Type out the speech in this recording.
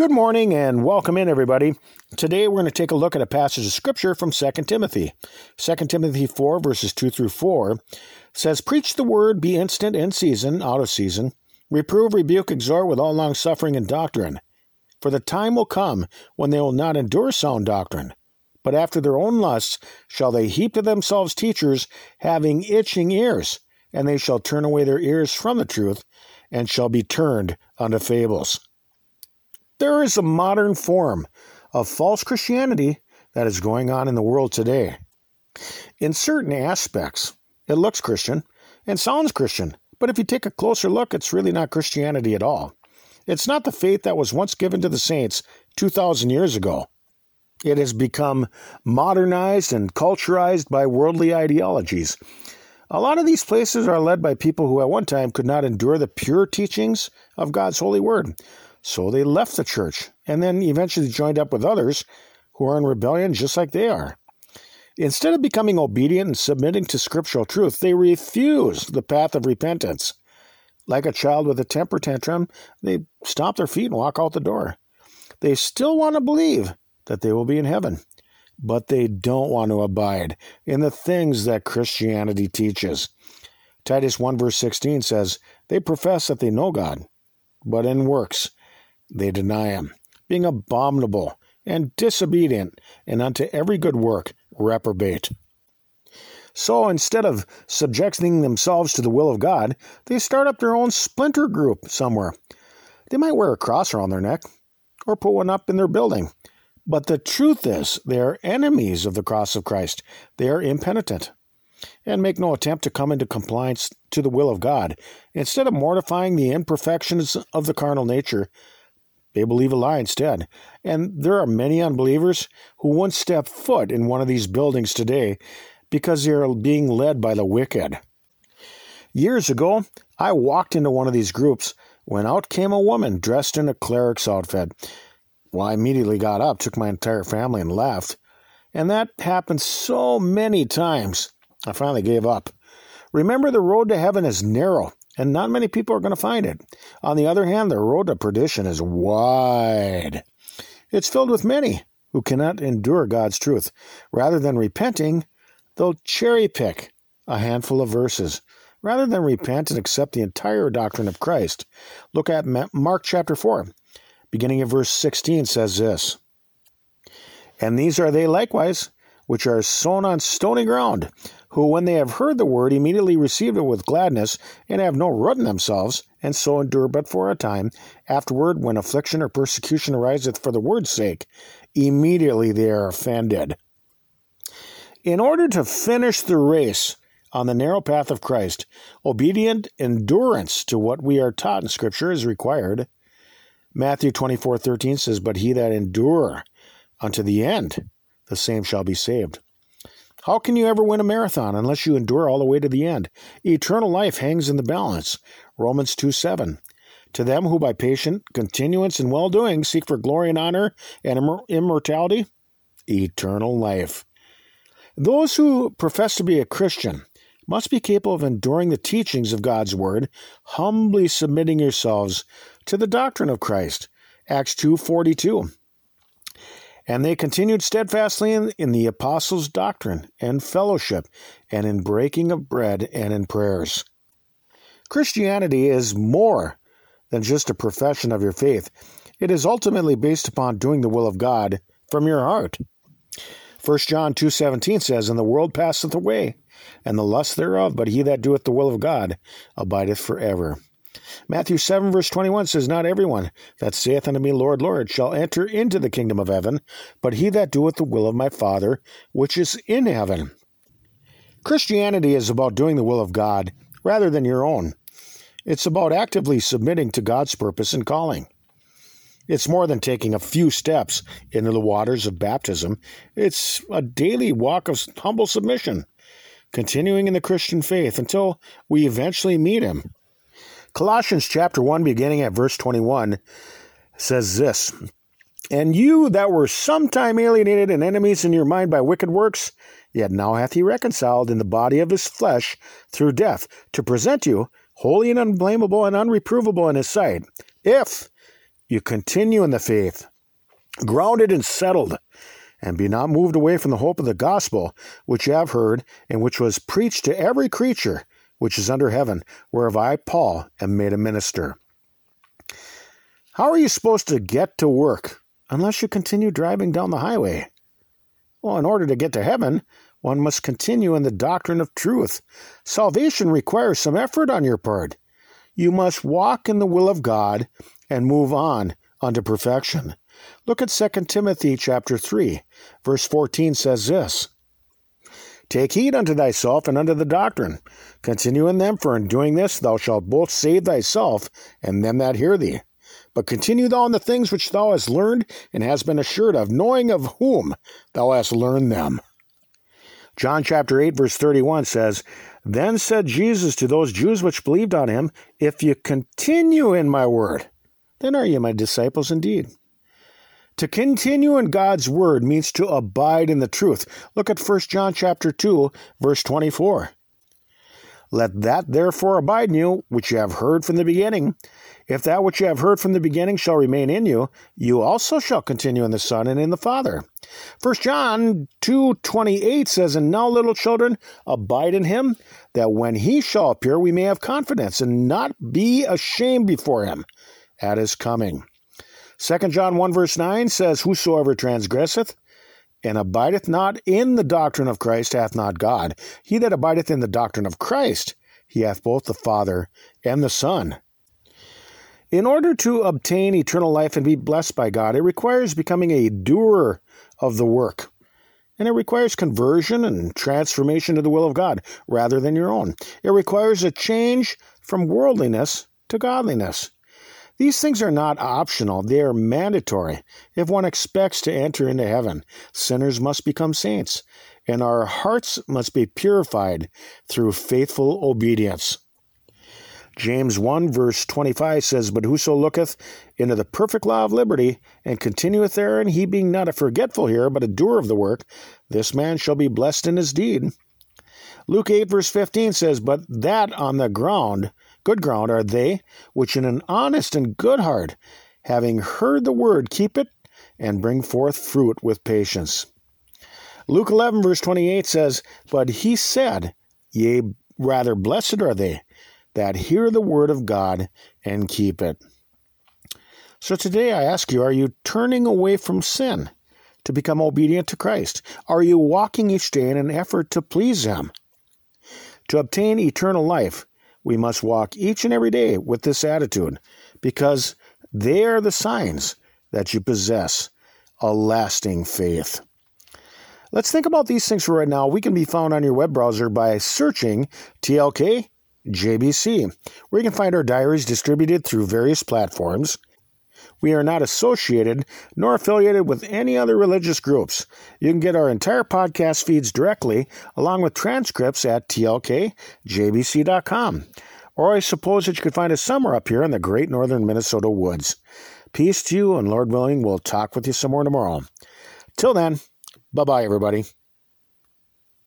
Good morning and welcome in, everybody. Today we're going to take a look at a passage of scripture from 2 Timothy. 2 Timothy 4, verses 2 through 4 says, Preach the word, be instant in season, out of season, reprove, rebuke, exhort with all long suffering and doctrine. For the time will come when they will not endure sound doctrine, but after their own lusts shall they heap to themselves teachers having itching ears, and they shall turn away their ears from the truth, and shall be turned unto fables. There is a modern form of false Christianity that is going on in the world today. In certain aspects, it looks Christian and sounds Christian, but if you take a closer look, it's really not Christianity at all. It's not the faith that was once given to the saints 2,000 years ago. It has become modernized and culturized by worldly ideologies. A lot of these places are led by people who at one time could not endure the pure teachings of God's holy word. So they left the church and then eventually joined up with others who are in rebellion just like they are. Instead of becoming obedient and submitting to scriptural truth, they refuse the path of repentance. Like a child with a temper tantrum, they stomp their feet and walk out the door. They still want to believe that they will be in heaven, but they don't want to abide in the things that Christianity teaches. Titus 1 verse 16 says, They profess that they know God, but in works they deny him, being abominable and disobedient, and unto every good work reprobate. So instead of subjecting themselves to the will of God, they start up their own splinter group somewhere. They might wear a cross around their neck or put one up in their building. But the truth is, they are enemies of the cross of Christ. They are impenitent and make no attempt to come into compliance to the will of God. Instead of mortifying the imperfections of the carnal nature, they believe a lie instead. And there are many unbelievers who won't step foot in one of these buildings today because they are being led by the wicked. Years ago, I walked into one of these groups when out came a woman dressed in a cleric's outfit. Well, I immediately got up, took my entire family, and left. And that happened so many times, I finally gave up. Remember, the road to heaven is narrow, and not many people are going to find it. On the other hand, the road to perdition is wide. It's filled with many who cannot endure God's truth. Rather than repenting, they'll cherry pick a handful of verses. Rather than repent and accept the entire doctrine of Christ, look at Mark chapter 4, beginning of verse 16 says this And these are they likewise, which are sown on stony ground, who, when they have heard the word, immediately receive it with gladness, and have no root in themselves, and so endure but for a time. Afterward, when affliction or persecution ariseth for the word's sake, immediately they are offended. In order to finish the race on the narrow path of Christ, obedient endurance to what we are taught in Scripture is required. Matthew twenty four thirteen says, But he that endure unto the end, the same shall be saved. How can you ever win a marathon unless you endure all the way to the end? Eternal life hangs in the balance. Romans 2 7. To them who by patient continuance in well doing seek for glory and honor and immortality, eternal life. Those who profess to be a Christian must be capable of enduring the teachings of God's word, humbly submitting yourselves to the doctrine of Christ. Acts 2:42. And they continued steadfastly in, in, the apostles' doctrine and fellowship, and in breaking of bread and in prayers. Christianity is more than just a profession of your faith. It is ultimately based upon doing the will of God from your heart. 1 John 2:17 says, "And the world passeth away, and the lust thereof, but he that doeth the will of God abideth forever." Matthew 7, verse 21 says, Not everyone that saith unto me, Lord, Lord, shall enter into the kingdom of heaven, but he that doeth the will of my Father which is in heaven. Christianity is about doing the will of God rather than your own. It's about actively submitting to God's purpose and calling. It's more than taking a few steps into the waters of baptism. It's a daily walk of humble submission, continuing in the Christian faith until we eventually meet Him Colossians chapter 1, beginning at verse 21, says this And you that were sometime alienated and enemies in your mind by wicked works, yet now hath he reconciled in the body of his flesh through death, to present you holy and unblameable and unreprovable in his sight, if you continue in the faith, grounded and settled, and be not moved away from the hope of the gospel which you have heard, and which was preached to every creature which is under heaven, whereof I, Paul, am made a minister. How are you supposed to get to work unless you continue driving down the highway? Well, in order to get to heaven, one must continue in the doctrine of truth. Salvation requires some effort on your part. You must walk in the will of God and move on unto perfection. Look at 2 Timothy chapter 3. Verse 14 says this Take heed unto thyself and unto the doctrine. Continue in them, for in doing this thou shalt both save thyself and them that hear thee. But continue thou in the things which thou hast learned and hast been assured of, knowing of whom thou hast learned them. John chapter 8, verse 31 says, Then said Jesus to those Jews which believed on him, If you continue in my word, then are ye my disciples indeed. To continue in God's word means to abide in the truth. Look at 1 John chapter 2, verse 24. Let that therefore abide in you, which you have heard from the beginning. If that which you have heard from the beginning shall remain in you, you also shall continue in the Son and in the Father. 1 John 2:28 says, "And now, little children, abide in him, that when he shall appear, we may have confidence and not be ashamed before him at his coming." 2 John 1 verse 9 says, Whosoever transgresseth and abideth not in the doctrine of Christ hath not God. He that abideth in the doctrine of Christ, he hath both the Father and the Son. In order to obtain eternal life and be blessed by God, it requires becoming a doer of the work. And it requires conversion and transformation to the will of God rather than your own. It requires a change from worldliness to godliness. These things are not optional, they are mandatory. If one expects to enter into heaven, sinners must become saints, and our hearts must be purified through faithful obedience. James 1 verse 25 says, But whoso looketh into the perfect law of liberty, and continueth therein, he being not a forgetful hearer, but a doer of the work, this man shall be blessed in his deed. Luke 8 verse 15 says, But that on the ground Good ground are they which in an honest and good heart, having heard the word, keep it and bring forth fruit with patience. Luke 11, verse 28 says, But he said, Yea, rather blessed are they that hear the word of God and keep it. So today I ask you, are you turning away from sin to become obedient to Christ? Are you walking each day in an effort to please Him? To obtain eternal life, we must walk each and every day with this attitude because they are the signs that you possess a lasting faith. Let's think about these things for right now. We can be found on your web browser by searching TLK JBC, where you can find our diaries distributed through various platforms we are not associated nor affiliated with any other religious groups. You can get our entire podcast feeds directly, along with transcripts at tlkjbc.com. Or I suppose that you could find us somewhere up here in the great northern Minnesota woods. Peace to you, and Lord willing, we'll talk with you some more tomorrow. Till then, bye bye, everybody.